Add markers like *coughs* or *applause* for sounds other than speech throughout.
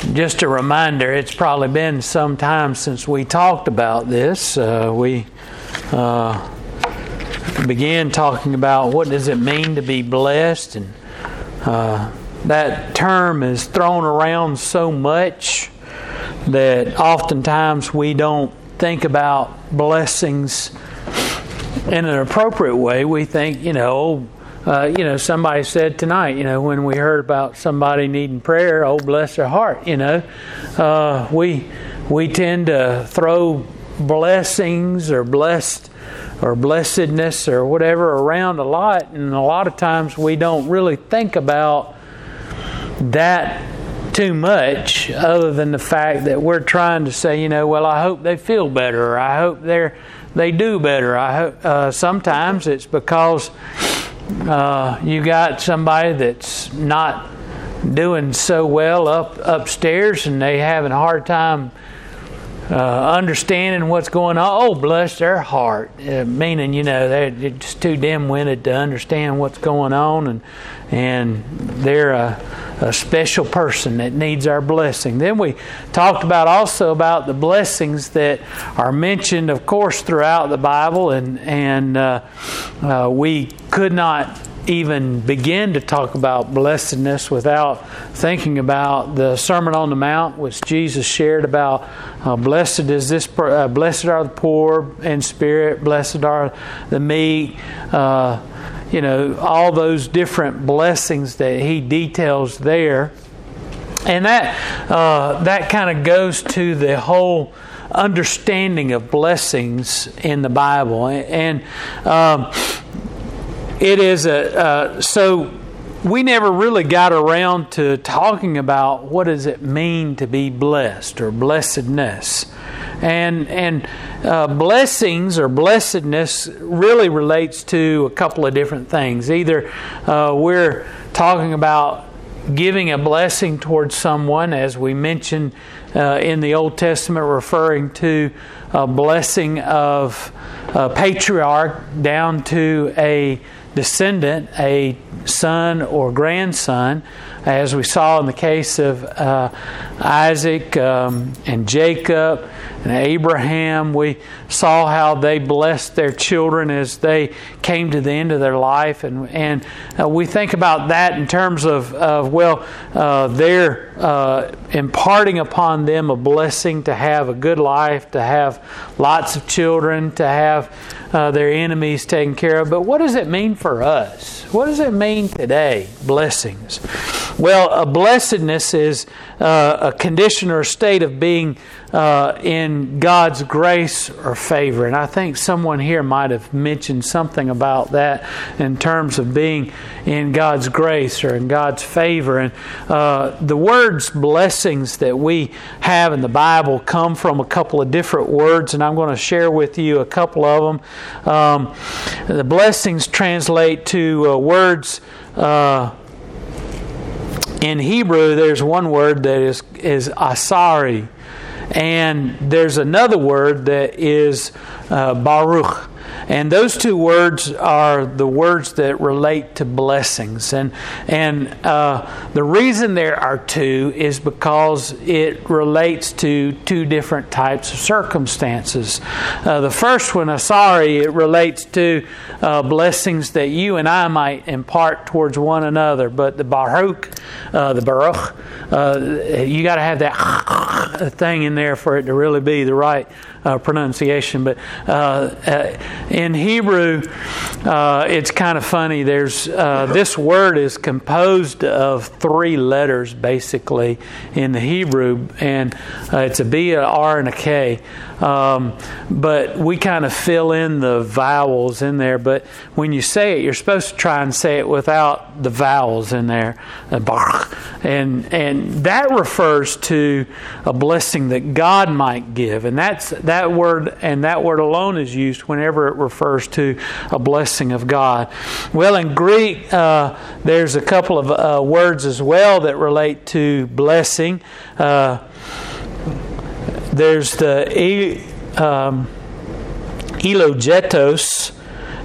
just a reminder, it's probably been some time since we talked about this. Uh, we uh, began talking about what does it mean to be blessed, and uh, that term is thrown around so much that oftentimes we don't think about blessings in an appropriate way. We think, you know, uh, you know, somebody said tonight, you know, when we heard about somebody needing prayer, oh, bless their heart, you know, uh, we we tend to throw blessings or blessed or blessedness or whatever around a lot, and a lot of times we don't really think about that too much, other than the fact that we're trying to say, you know, well, I hope they feel better, I hope they're they do better. I hope uh, sometimes it's because uh, you got somebody that's not doing so well up upstairs and they having a hard time uh, understanding what's going on. Oh, bless their heart. Uh, meaning, you know, they're just too dim-witted to understand what's going on, and and they're a, a, special person that needs our blessing. Then we talked about also about the blessings that are mentioned, of course, throughout the Bible, and and uh, uh we could not even begin to talk about blessedness without thinking about the Sermon on the Mount, which Jesus shared about uh, blessed is this, uh, blessed are the poor in spirit, blessed are the meek. Uh, you know all those different blessings that he details there, and that uh, that kind of goes to the whole understanding of blessings in the Bible, and. Um, it is a uh, so we never really got around to talking about what does it mean to be blessed or blessedness. And and uh, blessings or blessedness really relates to a couple of different things. Either uh, we're talking about giving a blessing towards someone as we mentioned uh, in the old testament referring to a blessing of a patriarch down to a descendant, a son or grandson, as we saw in the case of uh, Isaac um, and Jacob and Abraham. We saw how they blessed their children as they came to the end of their life, and and uh, we think about that in terms of, of well, uh, they're uh, imparting upon them a blessing to have a good life, to have lots of children, to have uh, their enemies taken care of. But what does it mean for us? What does it mean today? Blessings. Well, a blessedness is uh, a condition or state of being uh, in God's grace or favor. And I think someone here might have mentioned something about that in terms of being in God's grace or in God's favor. And uh, the words blessings that we have in the Bible come from a couple of different words, and I'm going to share with you a couple of them. Um, the blessings translate to uh, words. Uh, in Hebrew, there's one word that is, is asari, and there's another word that is uh, baruch. And those two words are the words that relate to blessings. And, and uh, the reason there are two is because it relates to two different types of circumstances. Uh, the first one, Asari, it relates to uh, blessings that you and I might impart towards one another. But the Baruch, uh, the Baruch, uh, you got to have that *laughs* thing in there for it to really be the right uh, pronunciation. But uh, uh, in Hebrew, uh, it's kind of funny. There's uh, this word is composed of three letters basically in the Hebrew, and it's a B, a R, and a K. Um, but we kind of fill in the vowels in there. But when you say it, you're supposed to try and say it without the vowels in there, and and that refers to a blessing that God might give, and that's that word, and that word alone is used whenever it refers to a blessing of God. Well, in Greek, uh, there's a couple of uh, words as well that relate to blessing. Uh, there's the um, elogetos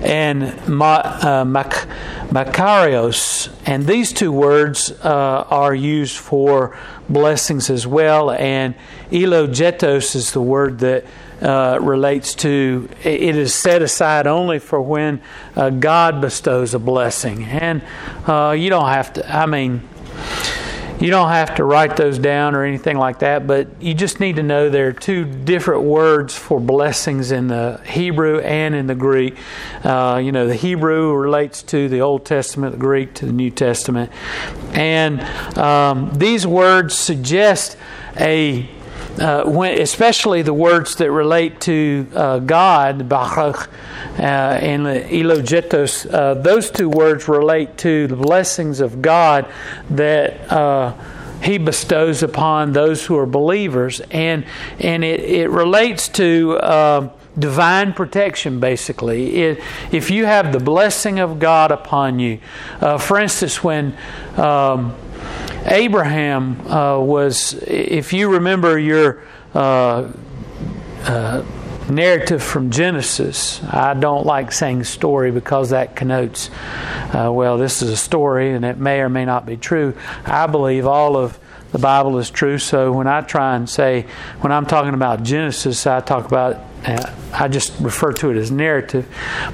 and ma, uh, mac, Makarios. And these two words uh, are used for blessings as well. And elogetos is the word that uh, relates to it is set aside only for when uh, God bestows a blessing. And uh, you don't have to, I mean, you don't have to write those down or anything like that, but you just need to know there are two different words for blessings in the Hebrew and in the Greek. Uh, you know, the Hebrew relates to the Old Testament, the Greek to the New Testament. And um, these words suggest a uh, when, especially the words that relate to uh, God, Baruch, uh, and Elogetos, uh, those two words relate to the blessings of God that uh, He bestows upon those who are believers, and and it, it relates to uh, divine protection, basically. It, if you have the blessing of God upon you, for instance, when um, Abraham uh, was, if you remember your uh, uh, narrative from Genesis, I don't like saying story because that connotes, uh, well, this is a story and it may or may not be true. I believe all of the Bible is true. So when I try and say, when I'm talking about Genesis, I talk about, uh, I just refer to it as narrative.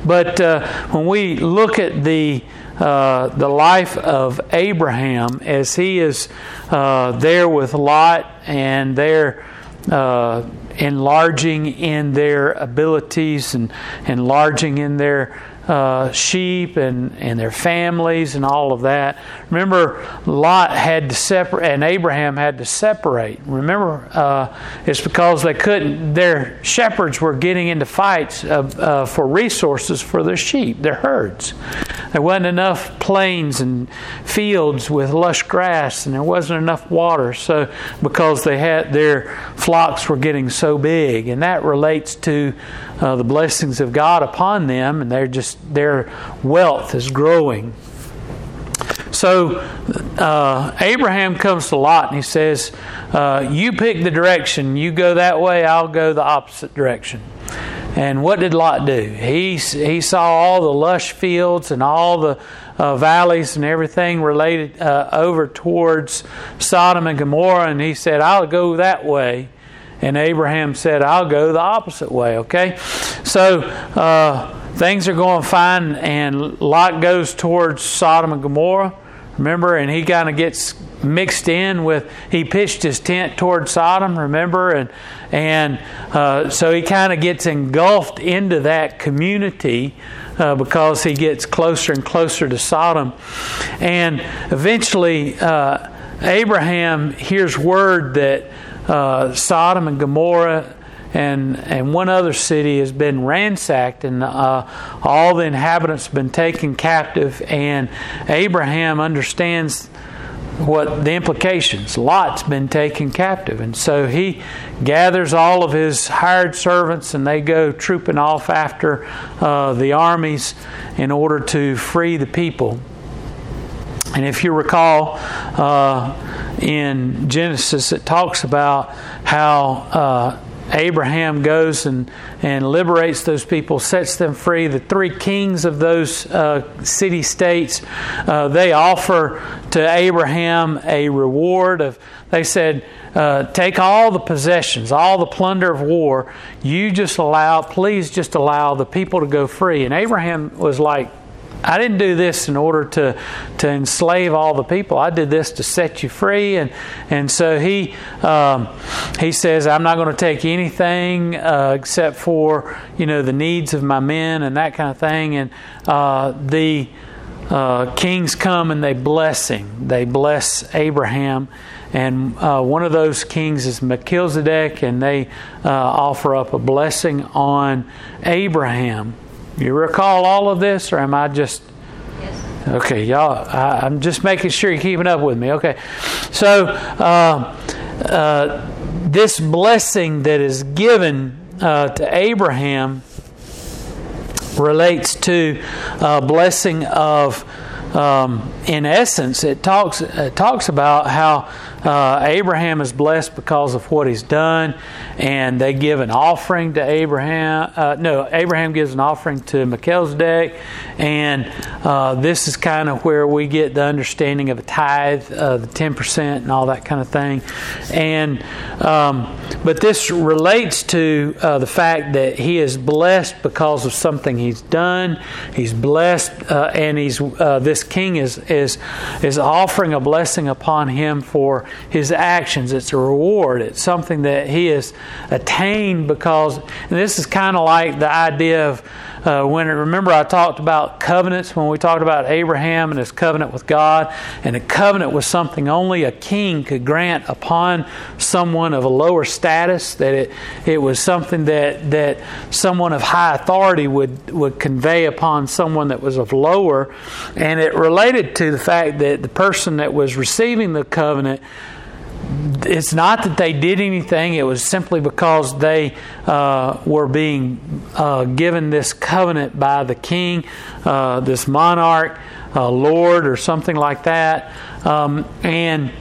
But uh, when we look at the uh, the life of Abraham as he is uh, there with Lot and they're uh, enlarging in their abilities and enlarging in their uh, sheep and, and their families and all of that. Remember, Lot had to separate, and Abraham had to separate. Remember, uh, it's because they couldn't, their shepherds were getting into fights uh, for resources for their sheep, their herds. There wasn't enough plains and fields with lush grass, and there wasn't enough water. So, because they had their flocks were getting so big, and that relates to uh, the blessings of God upon them, and they're just their wealth is growing. So uh, Abraham comes to Lot and he says, uh, "You pick the direction. You go that way. I'll go the opposite direction." And what did Lot do? He he saw all the lush fields and all the uh, valleys and everything related uh, over towards Sodom and Gomorrah, and he said, "I'll go that way." And Abraham said, "I'll go the opposite way." Okay, so uh, things are going fine, and Lot goes towards Sodom and Gomorrah. Remember, and he kind of gets mixed in with. He pitched his tent towards Sodom. Remember, and and uh, so he kind of gets engulfed into that community uh, because he gets closer and closer to Sodom, and eventually uh, Abraham hears word that uh, Sodom and Gomorrah and and one other city has been ransacked, and uh, all the inhabitants have been taken captive. And Abraham understands what the implications. Lot's been taken captive, and so he gathers all of his hired servants, and they go trooping off after uh, the armies in order to free the people. And if you recall, uh, in Genesis, it talks about how uh, Abraham goes and, and liberates those people, sets them free. The three kings of those uh, city states, uh, they offer to Abraham a reward of, they said, uh, take all the possessions, all the plunder of war. You just allow, please just allow the people to go free. And Abraham was like, I didn't do this in order to to enslave all the people. I did this to set you free, and and so he um, he says I'm not going to take anything uh, except for you know the needs of my men and that kind of thing. And uh, the uh, kings come and they bless him. They bless Abraham. And uh, one of those kings is Melchizedek, and they uh, offer up a blessing on Abraham. You recall all of this, or am I just. Yes. Okay, y'all, I, am just making sure you're keeping up with me. Okay. So, uh, uh, this blessing that is given uh, to Abraham relates to a blessing of um, in essence, it talks it talks about how uh, Abraham is blessed because of what he's done, and they give an offering to Abraham. Uh, no, Abraham gives an offering to Melchizedek, and uh, this is kind of where we get the understanding of a tithe, uh, the ten percent, and all that kind of thing. And um, but this relates to uh, the fact that he is blessed because of something he's done. He's blessed, uh, and he's this king is is is offering a blessing upon him for his actions. It's a reward. It's something that he has attained because, and this is kind of like the idea of uh, when remember I talked about covenants when we talked about Abraham and his covenant with God, and a covenant was something only a king could grant upon someone of a lower status. That it it was something that that someone of high authority would would convey upon someone that was of lower, and it related to the fact that the person that was receiving the covenant it's not that they did anything, it was simply because they uh, were being uh, given this covenant by the king, uh, this monarch, uh, lord, or something like that. Um, and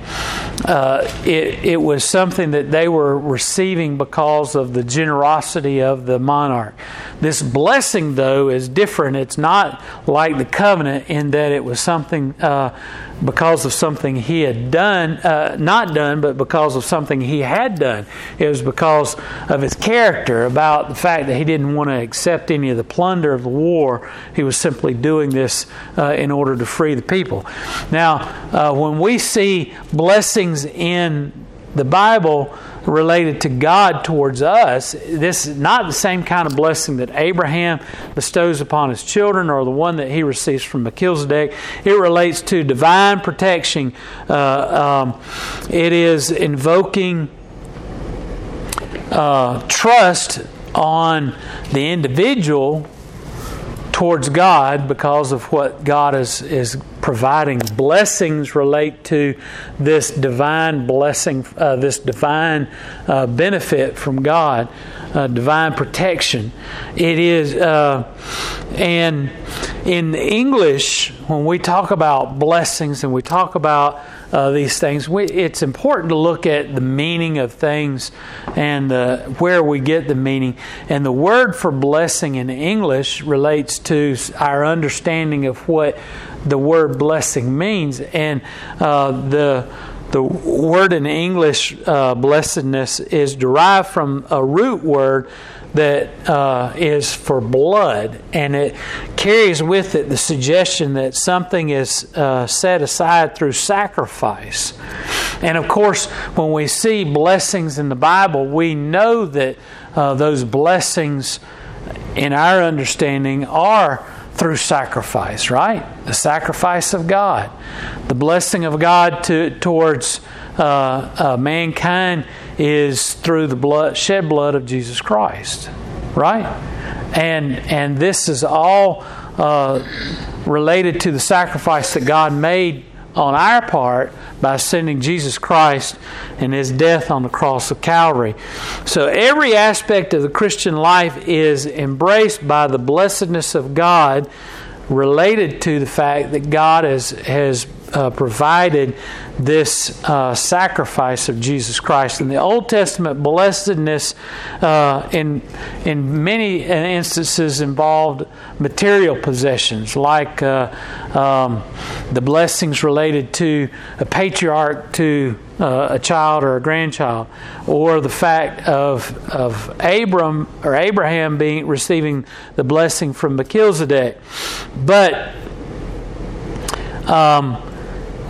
uh, it, it was something that they were receiving because of the generosity of the monarch. This blessing, though, is different. It's not like the covenant in that it was something uh, because of something he had done, uh, not done, but because of something he had done. It was because of his character, about the fact that he didn't want to accept any of the plunder of the war. He was simply doing this uh, in order to free the people. Now, uh, when we see blessings in the Bible, related to God towards us, this is not the same kind of blessing that Abraham bestows upon his children or the one that he receives from Melchizedek. It relates to divine protection. Uh, um, it is invoking uh, trust on the individual towards God because of what God is, is providing. Blessings relate to this divine blessing, uh, this divine uh, benefit from God, uh, divine protection. It is, uh, and in English, when we talk about blessings and we talk about uh, these things. We, it's important to look at the meaning of things and where we get the meaning. And the word for blessing in English relates to our understanding of what the word blessing means. And uh, the the word in English, uh, blessedness, is derived from a root word that uh, is for blood, and it carries with it the suggestion that something is uh, set aside through sacrifice. And of course, when we see blessings in the Bible, we know that uh, those blessings, in our understanding, are through sacrifice, right? The sacrifice of God, the blessing of God to, towards uh, uh, mankind is through the blood, shed blood of Jesus Christ, right? And and this is all uh, related to the sacrifice that God made on our part by sending Jesus Christ and his death on the cross of Calvary. So every aspect of the Christian life is embraced by the blessedness of God related to the fact that God has, has uh, provided this uh, sacrifice of Jesus Christ. In the Old Testament, blessedness uh, in in many instances involved material possessions, like uh, um, the blessings related to a patriarch to uh, a child or a grandchild, or the fact of of Abram or Abraham being receiving the blessing from Melchizedek, but. Um,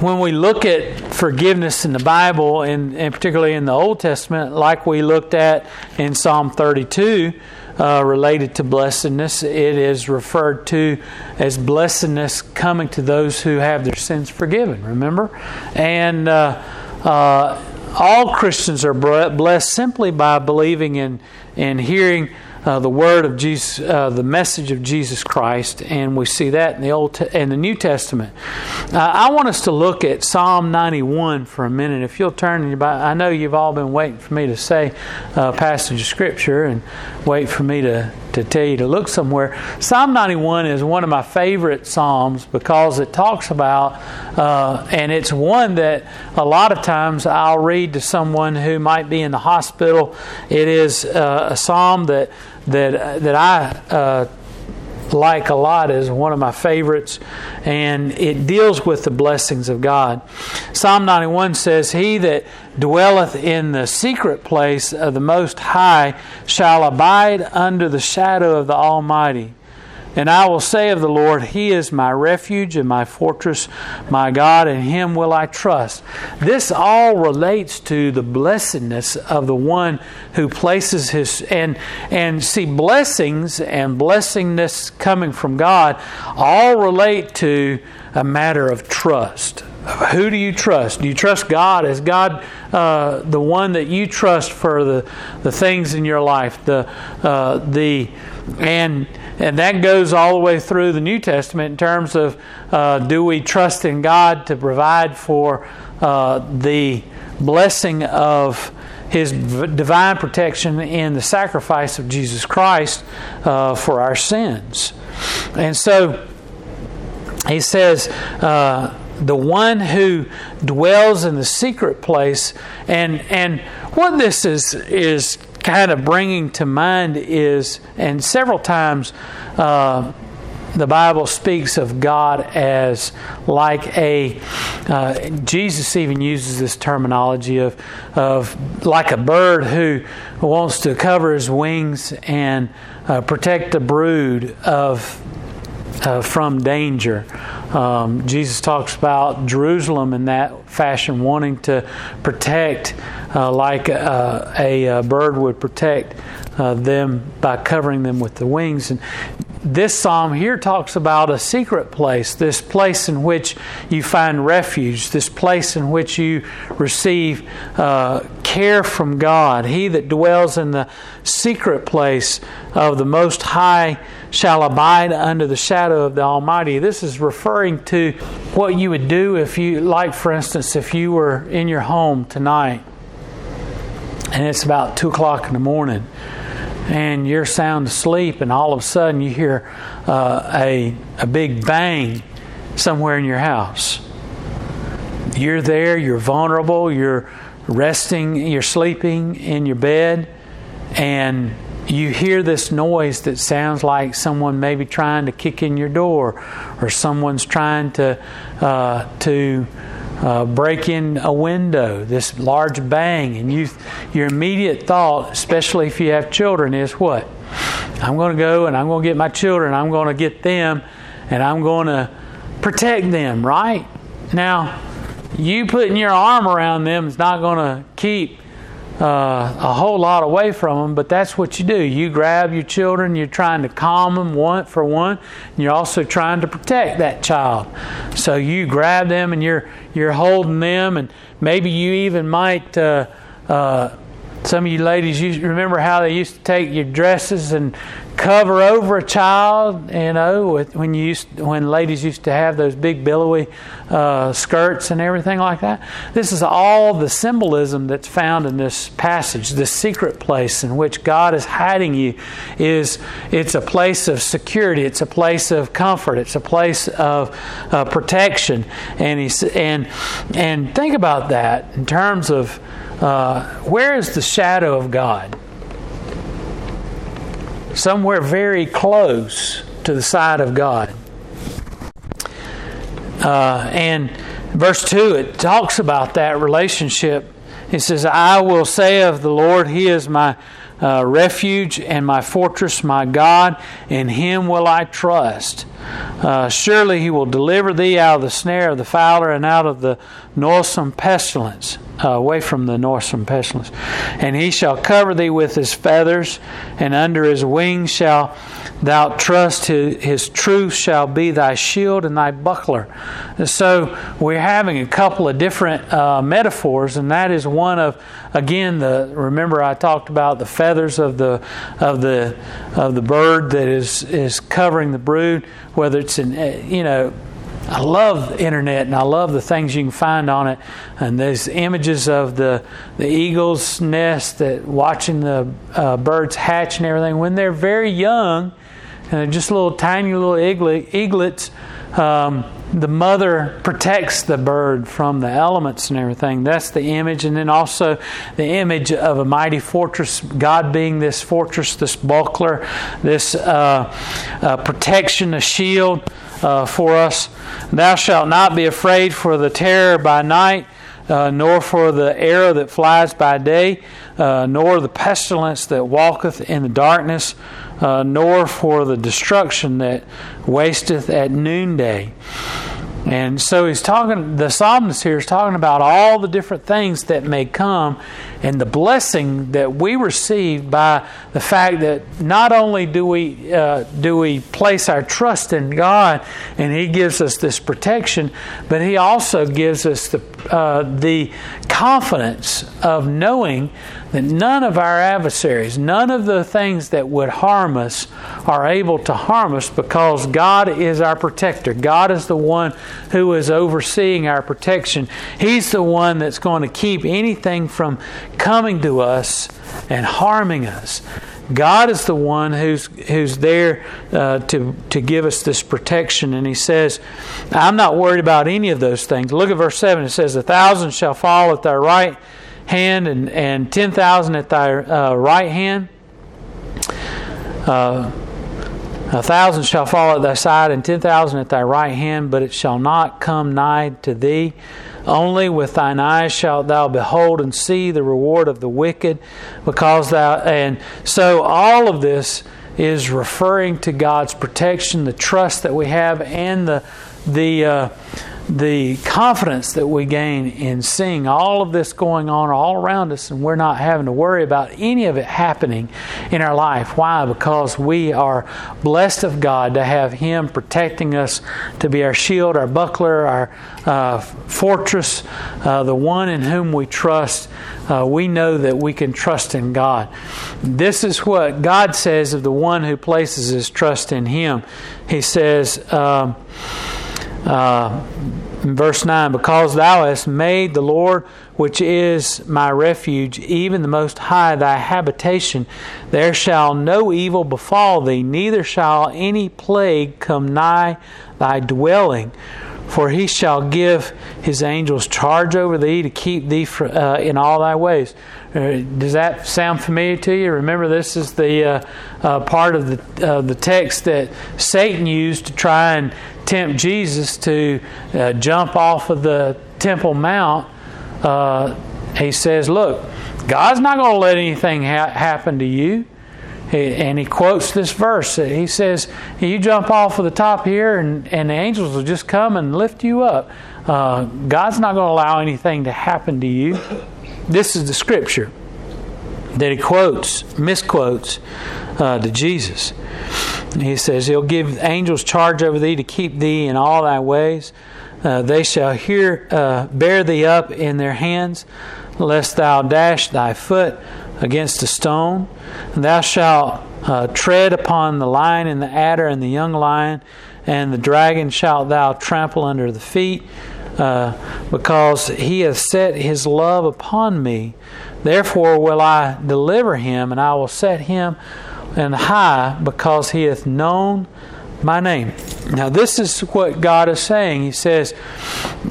when we look at forgiveness in the Bible, and, and particularly in the Old Testament, like we looked at in Psalm 32, uh, related to blessedness, it is referred to as blessedness coming to those who have their sins forgiven, remember? And uh, uh, all Christians are blessed simply by believing in and hearing uh, the word of Jesus, uh, the message of Jesus Christ, and we see that in the Old Te- in the New Testament. Uh, I want us to look at Psalm 91 for a minute. If you'll turn, I know you've all been waiting for me to say a passage of Scripture and wait for me to to tell you to look somewhere. Psalm 91 is one of my favorite psalms because it talks about, uh, and it's one that a lot of times I'll read to someone who might be in the hospital. It is uh, a psalm that that that I uh, like a lot is one of my favorites, and it deals with the blessings of God. Psalm 91 says, He that dwelleth in the secret place of the Most High shall abide under the shadow of the Almighty. And I will say of the Lord, He is my refuge and my fortress, my God, and Him will I trust. This all relates to the blessedness of the one who places His and and see blessings and blessingness coming from God all relate to a matter of trust. Who do you trust? Do you trust God? Is God uh, the one that you trust for the the things in your life? The uh, the and and that goes all the way through the New Testament in terms of uh, do we trust in God to provide for uh, the blessing of His divine protection in the sacrifice of Jesus Christ uh, for our sins. And so he says, uh, the one who dwells in the secret place and and what this is is kind of bringing to mind is, and several times uh, the Bible speaks of God as like a, uh, Jesus even uses this terminology of, of like a bird who wants to cover his wings and uh, protect the brood of uh, from danger. Um, Jesus talks about Jerusalem in that fashion, wanting to protect, uh, like uh, a, a, bird would protect uh, them by covering them with the wings. And this psalm here talks about a secret place, this place in which you find refuge, this place in which you receive uh, care from God. He that dwells in the secret place of the Most High shall abide under the shadow of the Almighty. This is referring to what you would do if you, like for instance, if you were in your home tonight and it's about 2 o'clock in the morning and you're sound asleep and all of a sudden you hear uh, a, a big bang somewhere in your house. You're there, you're vulnerable, you're resting, you're sleeping in your bed, and you hear this noise that sounds like someone maybe trying to kick in your door or someone's trying to uh, to uh, break in a window this large bang and you your immediate thought especially if you have children is what? I'm going to go and i'm going to get my children i'm going to get them and i'm going to protect them right? Now you putting your arm around them is not going to keep uh, a whole lot away from them, but that's what you do. You grab your children, you're trying to calm them one for one, and you're also trying to protect that child. So you grab them and you're you're holding them, and maybe you even might. Uh, uh, some of you ladies, you remember how they used to take your dresses and cover over a child, you know, when you used, when ladies used to have those big billowy uh, skirts and everything like that. This is all the symbolism that's found in this passage. This secret place in which God is hiding you is it's a place of security. It's a place of comfort. It's a place of uh, protection. And he and and think about that in terms of uh, where is the shadow of God? Somewhere very close to the side of God. Uh, and verse 2, it talks about that relationship. It says, I will say of the Lord, He is my uh, refuge and my fortress, my God, in Him will I trust. Uh, surely He will deliver thee out of the snare of the fowler and out of the noisome pestilence uh, away from the noisome pestilence. And he shall cover thee with his feathers, and under his wings shall thou trust his, his, truth shall be thy shield and thy buckler. so we're having a couple of different uh, metaphors, and that is one of again the remember I talked about the feathers of the of the of the bird that is is covering the brood, whether it's in uh, you know I love the internet and I love the things you can find on it. And those images of the the eagle's nest that watching the uh, birds hatch and everything when they're very young, uh, just little tiny little eaglet, eaglets. Um, the mother protects the bird from the elements and everything. That's the image. And then also the image of a mighty fortress, God being this fortress, this buckler, this uh, uh, protection, a shield uh, for us. Thou shalt not be afraid for the terror by night, uh, nor for the arrow that flies by day, uh, nor the pestilence that walketh in the darkness, uh, nor for the destruction that wasteth at noonday. And so he's talking, the psalmist here is talking about all the different things that may come and the blessing that we receive by the fact that not only do we, uh, do we place our trust in God and He gives us this protection, but He also gives us the, uh, the confidence of knowing that none of our adversaries, none of the things that would harm us, are able to harm us because God is our protector. God is the one who is overseeing our protection. He's the one that's going to keep anything from coming to us and harming us. God is the one who's who's there uh, to to give us this protection, and He says, "I'm not worried about any of those things." Look at verse seven. It says, "A thousand shall fall at thy right." Hand and, and 10,000 at thy uh, right hand. Uh, a thousand shall fall at thy side, and ten thousand at thy right hand, but it shall not come nigh to thee. Only with thine eyes shalt thou behold and see the reward of the wicked, because thou. And so all of this is referring to God's protection, the trust that we have, and the the. Uh, the confidence that we gain in seeing all of this going on all around us and we're not having to worry about any of it happening in our life. Why? Because we are blessed of God to have Him protecting us, to be our shield, our buckler, our uh, fortress, uh, the one in whom we trust. Uh, we know that we can trust in God. This is what God says of the one who places his trust in Him. He says, um, uh, verse 9 Because thou hast made the Lord, which is my refuge, even the Most High, thy habitation, there shall no evil befall thee, neither shall any plague come nigh thy dwelling. For he shall give his angels charge over thee to keep thee uh, in all thy ways. Uh, does that sound familiar to you? Remember, this is the uh, uh part of the the text that Satan used to try and tempt Jesus to jump off of the Temple Mount, he says, Look, God's not going to let anything ha- happen to you. And he quotes this verse. He says, You jump off of the top here, and, and the angels will just come and lift you up. Uh, God's not going to allow anything to happen to you. This is the scripture that he quotes, misquotes uh, to Jesus. He says, He'll give angels charge over thee to keep thee in all thy ways. Uh, they shall hear, uh, bear thee up in their hands, lest thou dash thy foot against a stone. And thou shalt uh, tread upon the lion and the adder and the young lion, and the dragon shalt thou trample under the feet, uh, because he hath set his love upon me. Therefore will I deliver him, and I will set him and high because he hath known my name. Now, this is what God is saying. He says,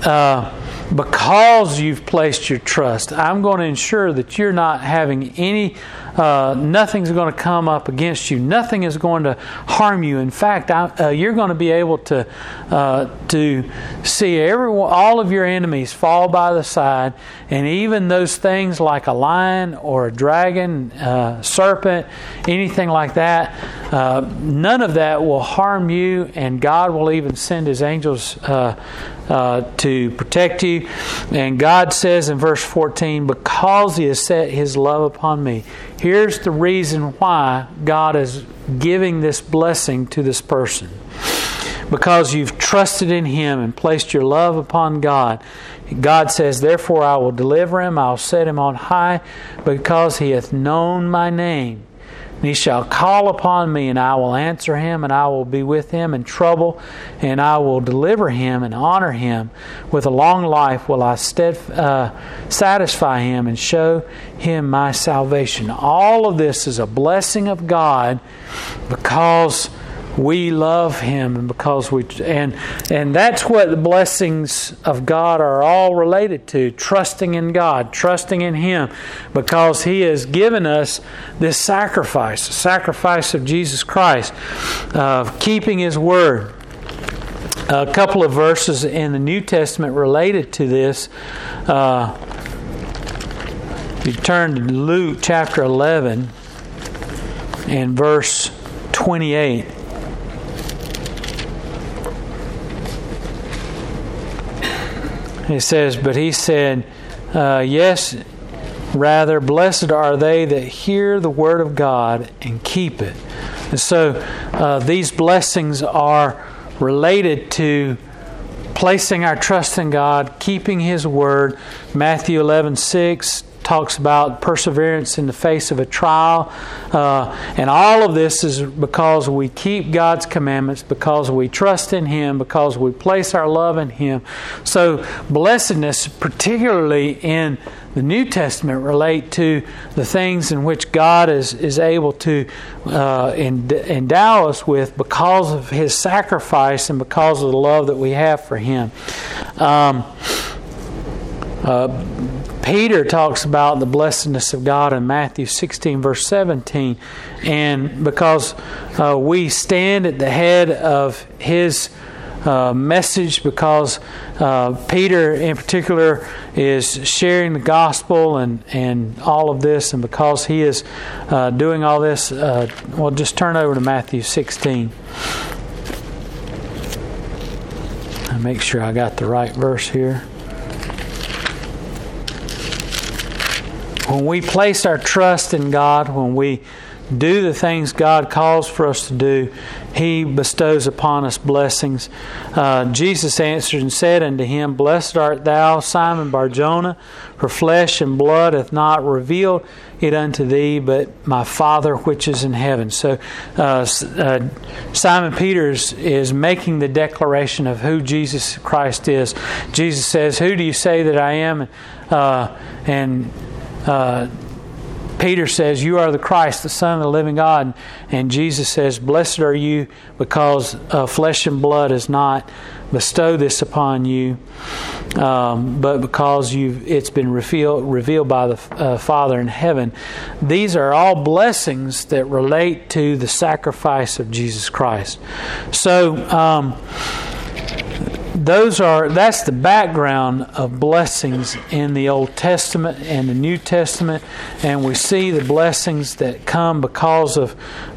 uh, because you've placed your trust, I'm going to ensure that you're not having any uh, nothing's going to come up against you. Nothing is going to harm you. In fact, I, uh, you're going to be able to uh, to see every all of your enemies fall by the side, and even those things like a lion or a dragon, uh, serpent, anything like that. Uh, none of that will harm you, and God will even send His angels uh, to protect you. And God says in verse 14, Because He has set His love upon me. Here's the reason why God is giving this blessing to this person. Because you've trusted in Him and placed your love upon God. God says, Therefore I will deliver him, I'll set him on high, because he hath known my name. And he shall call upon me, and I will answer him, and I will be with him in trouble, and I will deliver him and honor him. With a long life will I stead, uh, satisfy him and show him my salvation. All of this is a blessing of God because we love him because we and and that's what the blessings of God are all related to trusting in God trusting in him because he has given us this sacrifice the sacrifice of Jesus Christ of uh, keeping his word. A couple of verses in the New Testament related to this. Uh, you turn to Luke chapter 11 and verse 28 He says, But he said, uh, Yes, rather, blessed are they that hear the word of God and keep it. And so uh, these blessings are related to placing our trust in God, keeping His word. Matthew 11 6 talks about perseverance in the face of a trial. Uh, and all of this is because we keep God's commandments, because we trust in Him, because we place our love in Him. So, blessedness, particularly in the New Testament, relate to the things in which God is, is able to uh, endow us with because of His sacrifice and because of the love that we have for Him. Um, uh, Peter talks about the blessedness of God in Matthew 16, verse 17. And because uh, we stand at the head of his uh, message, because uh, Peter in particular is sharing the gospel and, and all of this, and because he is uh, doing all this, uh, well, just turn over to Matthew 16. I'll make sure I got the right verse here. When we place our trust in God, when we do the things God calls for us to do, He bestows upon us blessings. Uh, Jesus answered and said unto him, Blessed art thou, Simon Barjona, for flesh and blood hath not revealed it unto thee, but my Father which is in heaven. So uh, uh, Simon Peters is making the declaration of who Jesus Christ is. Jesus says, Who do you say that I am? Uh, and uh, Peter says, You are the Christ, the Son of the living God. And Jesus says, Blessed are you because uh, flesh and blood has not bestowed this upon you, um, but because it's been revealed, revealed by the uh, Father in heaven. These are all blessings that relate to the sacrifice of Jesus Christ. So, um, those are that's the background of blessings in the Old Testament and the New Testament, and we see the blessings that come because of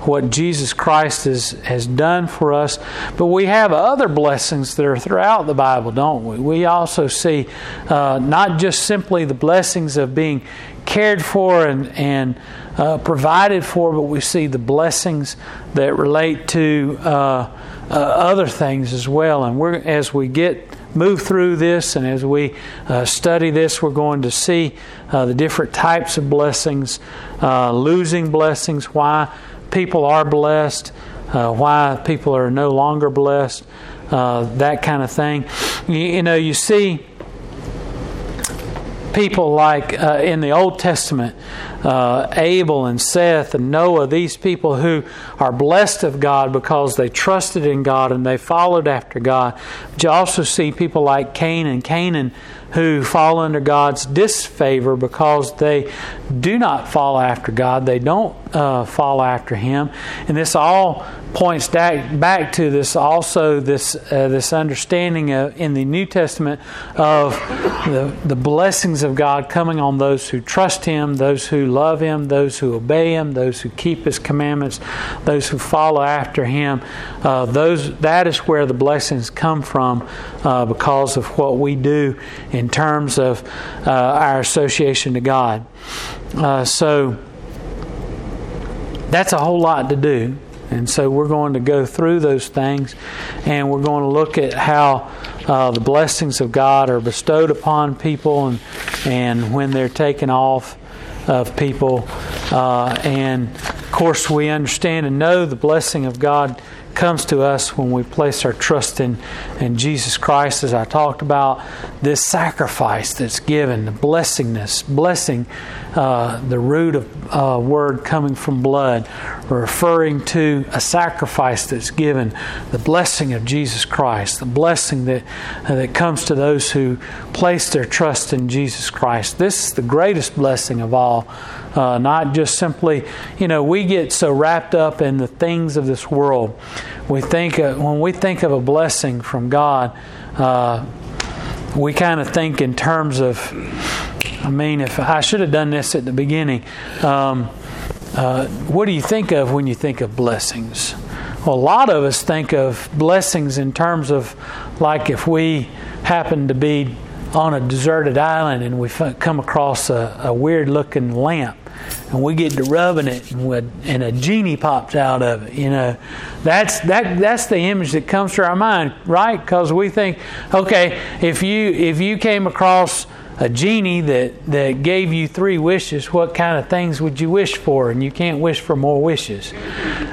what Jesus Christ has, has done for us. But we have other blessings that are throughout the Bible, don't we? We also see uh, not just simply the blessings of being cared for and, and uh, provided for, but we see the blessings that relate to. Uh, uh, other things as well. And we're as we get move through this and as we uh, study this, we're going to see uh, the different types of blessings, uh, losing blessings, why people are blessed, uh, why people are no longer blessed, uh, that kind of thing. You, you, know, you see people like in the Old Testament uh, Abel and Seth and Noah, these people who are blessed of God because they trusted in God and they followed after God. But you also see people like Cain and Canaan who fall under God's disfavor because they do not follow after God. They don't uh, follow after Him, and this all points back, back to this also this uh, this understanding of, in the New Testament of the the blessings of God coming on those who trust Him, those who love Him, those who obey Him, those who keep His commandments, those who follow after Him. Uh, those that is where the blessings come from uh, because of what we do in terms of uh, our association to God. Uh, so that's a whole lot to do. And so we're going to go through those things and we're going to look at how uh, the blessings of God are bestowed upon people and, and when they're taken off of people. Uh, and of course, we understand and know the blessing of God comes to us when we place our trust in, in Jesus Christ, as I talked about, this sacrifice that's given, the blessingness, blessing, uh, the root of uh, word coming from blood, referring to a sacrifice that's given, the blessing of Jesus Christ, the blessing that, uh, that comes to those who place their trust in Jesus Christ. This is the greatest blessing of all. Uh, not just simply, you know, we get so wrapped up in the things of this world. We think of, when we think of a blessing from God, uh, we kind of think in terms of. I mean, if I should have done this at the beginning, um, uh, what do you think of when you think of blessings? Well, a lot of us think of blessings in terms of like if we happen to be on a deserted island and we come across a, a weird looking lamp and we get to rubbing it and, and a genie pops out of it you know that's that that's the image that comes to our mind right because we think okay if you if you came across a genie that, that gave you three wishes, what kind of things would you wish for? And you can't wish for more wishes.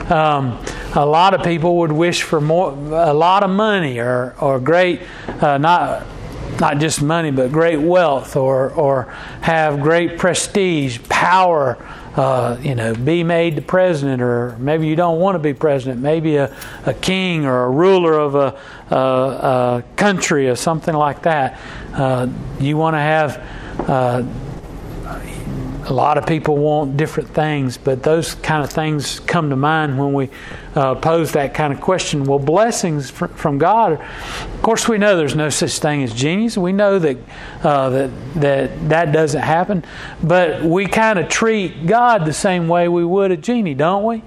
Um, a lot of people would wish for more, a lot of money or, or great, uh, not not just money, but great wealth, or or have great prestige, power. Uh, you know, be made the president, or maybe you don't want to be president. Maybe a, a king or a ruler of a, a, a country or something like that. Uh, you want to have. Uh, a lot of people want different things, but those kind of things come to mind when we uh, pose that kind of question. Well, blessings fr- from God. Of course, we know there's no such thing as genies. We know that uh, that that that doesn't happen, but we kind of treat God the same way we would a genie, don't we?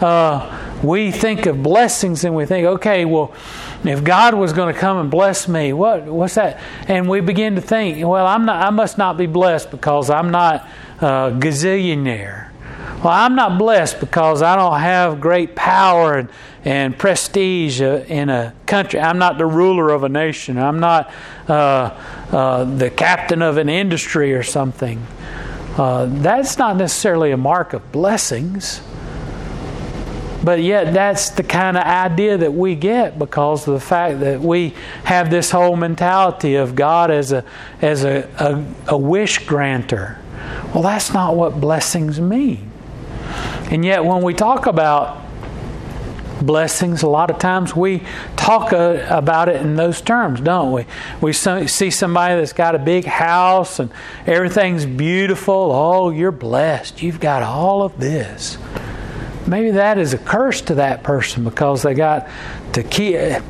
Uh, we think of blessings and we think, okay, well, if God was going to come and bless me, what what's that? And we begin to think, well, I'm not. I must not be blessed because I'm not uh, gazillionaire. Well, I'm not blessed because I don't have great power and, and prestige uh, in a country. I'm not the ruler of a nation. I'm not uh, uh, the captain of an industry or something. That's not necessarily a mark of blessings. But yet, that's the kind of idea that we get because of the fact that we have this whole mentality of God as a, as a, a, a wish granter. Well, that's not what blessings mean. And yet, when we talk about blessings, a lot of times we talk uh, about it in those terms, don't we? We see somebody that's got a big house and everything's beautiful. Oh, you're blessed. You've got all of this. Maybe that is a curse to that person because they got to keep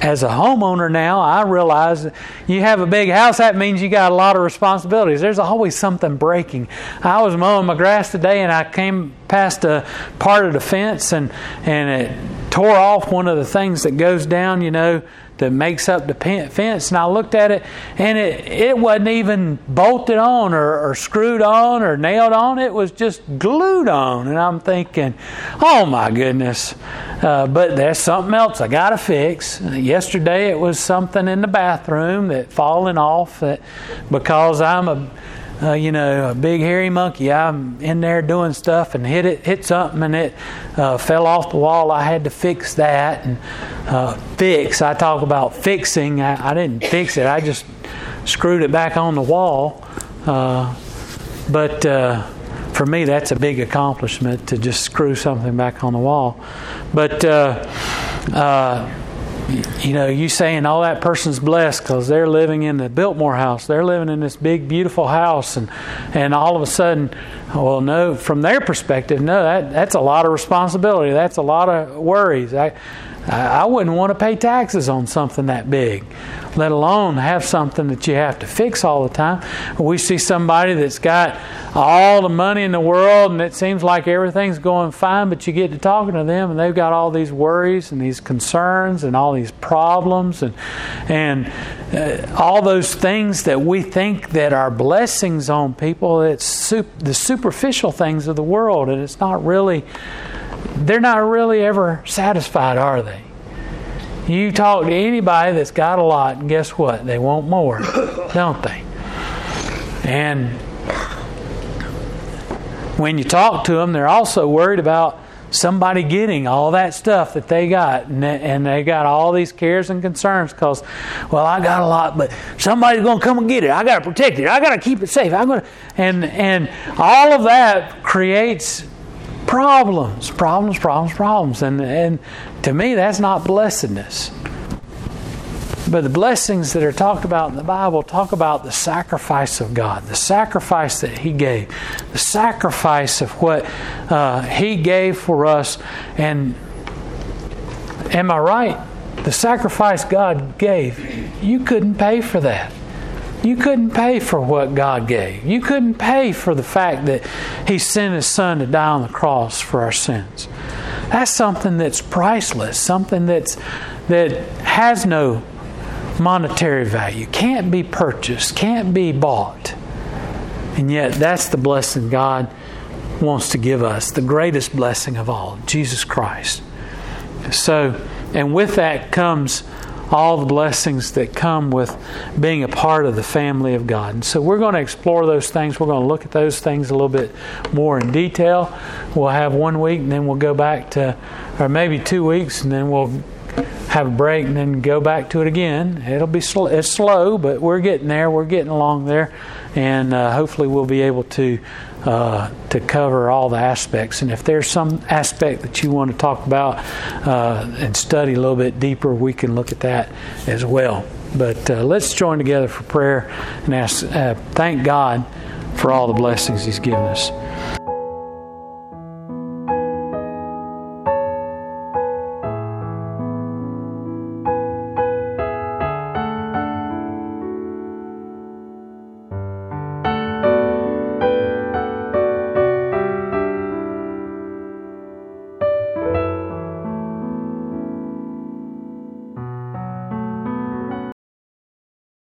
as a homeowner now, I realize you have a big house, that means you got a lot of responsibilities. There's always something breaking. I was mowing my grass today and I came past a part of the fence and, and it tore off one of the things that goes down, you know, that makes up the fence. And I looked at it, and it, it wasn't even bolted on or, or screwed on or nailed on. It was just glued on. And I'm thinking, oh my goodness. Uh, but there's something else I got to fix. Yesterday it was something in the bathroom that fallen off that because I'm a uh, you know, a big hairy monkey. I'm in there doing stuff and hit it, hit something, and it uh, fell off the wall. I had to fix that and uh, fix. I talk about fixing. I, I, didn't fix it. I just screwed it back on the wall. Uh, but uh, for me, that's a big accomplishment to just screw something back on the wall. But uh, you know, you saying, "Oh, that person's blessed because they're living in the Biltmore house. They're living in this big, beautiful house," and and all of a sudden, well, no, from their perspective, no, that that's a lot of responsibility. That's a lot of worries. I I wouldn't want to pay taxes on something that big, let alone have something that you have to fix all the time. We see somebody that's got all the money in the world and it seems like everything's going fine, but you get to talking to them and they've got all these worries and these concerns and all these problems and and uh, all those things that we think that are blessings on people. It's sup- the superficial things of the world, and it's not really they're not really ever satisfied, are they? You talk to anybody that's got a lot, and guess what? They want more, *coughs* don't they? And when you talk to them, they're also worried about somebody getting all that stuff that they got and they, got all these cares and concerns because well i got a lot but somebody's going to come and get it i got to protect it i got to keep it safe i'm going to and and all of that creates problems, problems, problems, problems. And, and to me, that's not blessedness. But the blessings that are talked about in the Bible talk about the sacrifice of God, the sacrifice that He gave, the sacrifice of what uh, He gave for us. And am I right? The sacrifice God gave, you couldn't pay for that. You couldn't pay for what God gave. You couldn't pay for the fact that He sent His Son to die on the cross for our sins. That's something that's priceless, something that's that has no monetary value, can't be purchased, can't be bought. And yet that's the blessing God wants to give us, the greatest blessing of all, Jesus Christ. So, and with that comes all the blessings that come with being a part of the family of God. And so we're going to explore those things. We're going to look at those things a little bit more in detail. We'll have one week and then we'll go back to, or maybe two weeks, and then we'll have a break and then go back to it again. It'll be sl- it's slow, but we're getting there. We're getting along there, and uh, hopefully we'll be able to uh, to cover all the aspects. And if there's some aspect that you want to talk about uh, and study a little bit deeper, we can look at that as well. But uh, let's join together for prayer and ask, uh, thank God for all the blessings He's given us.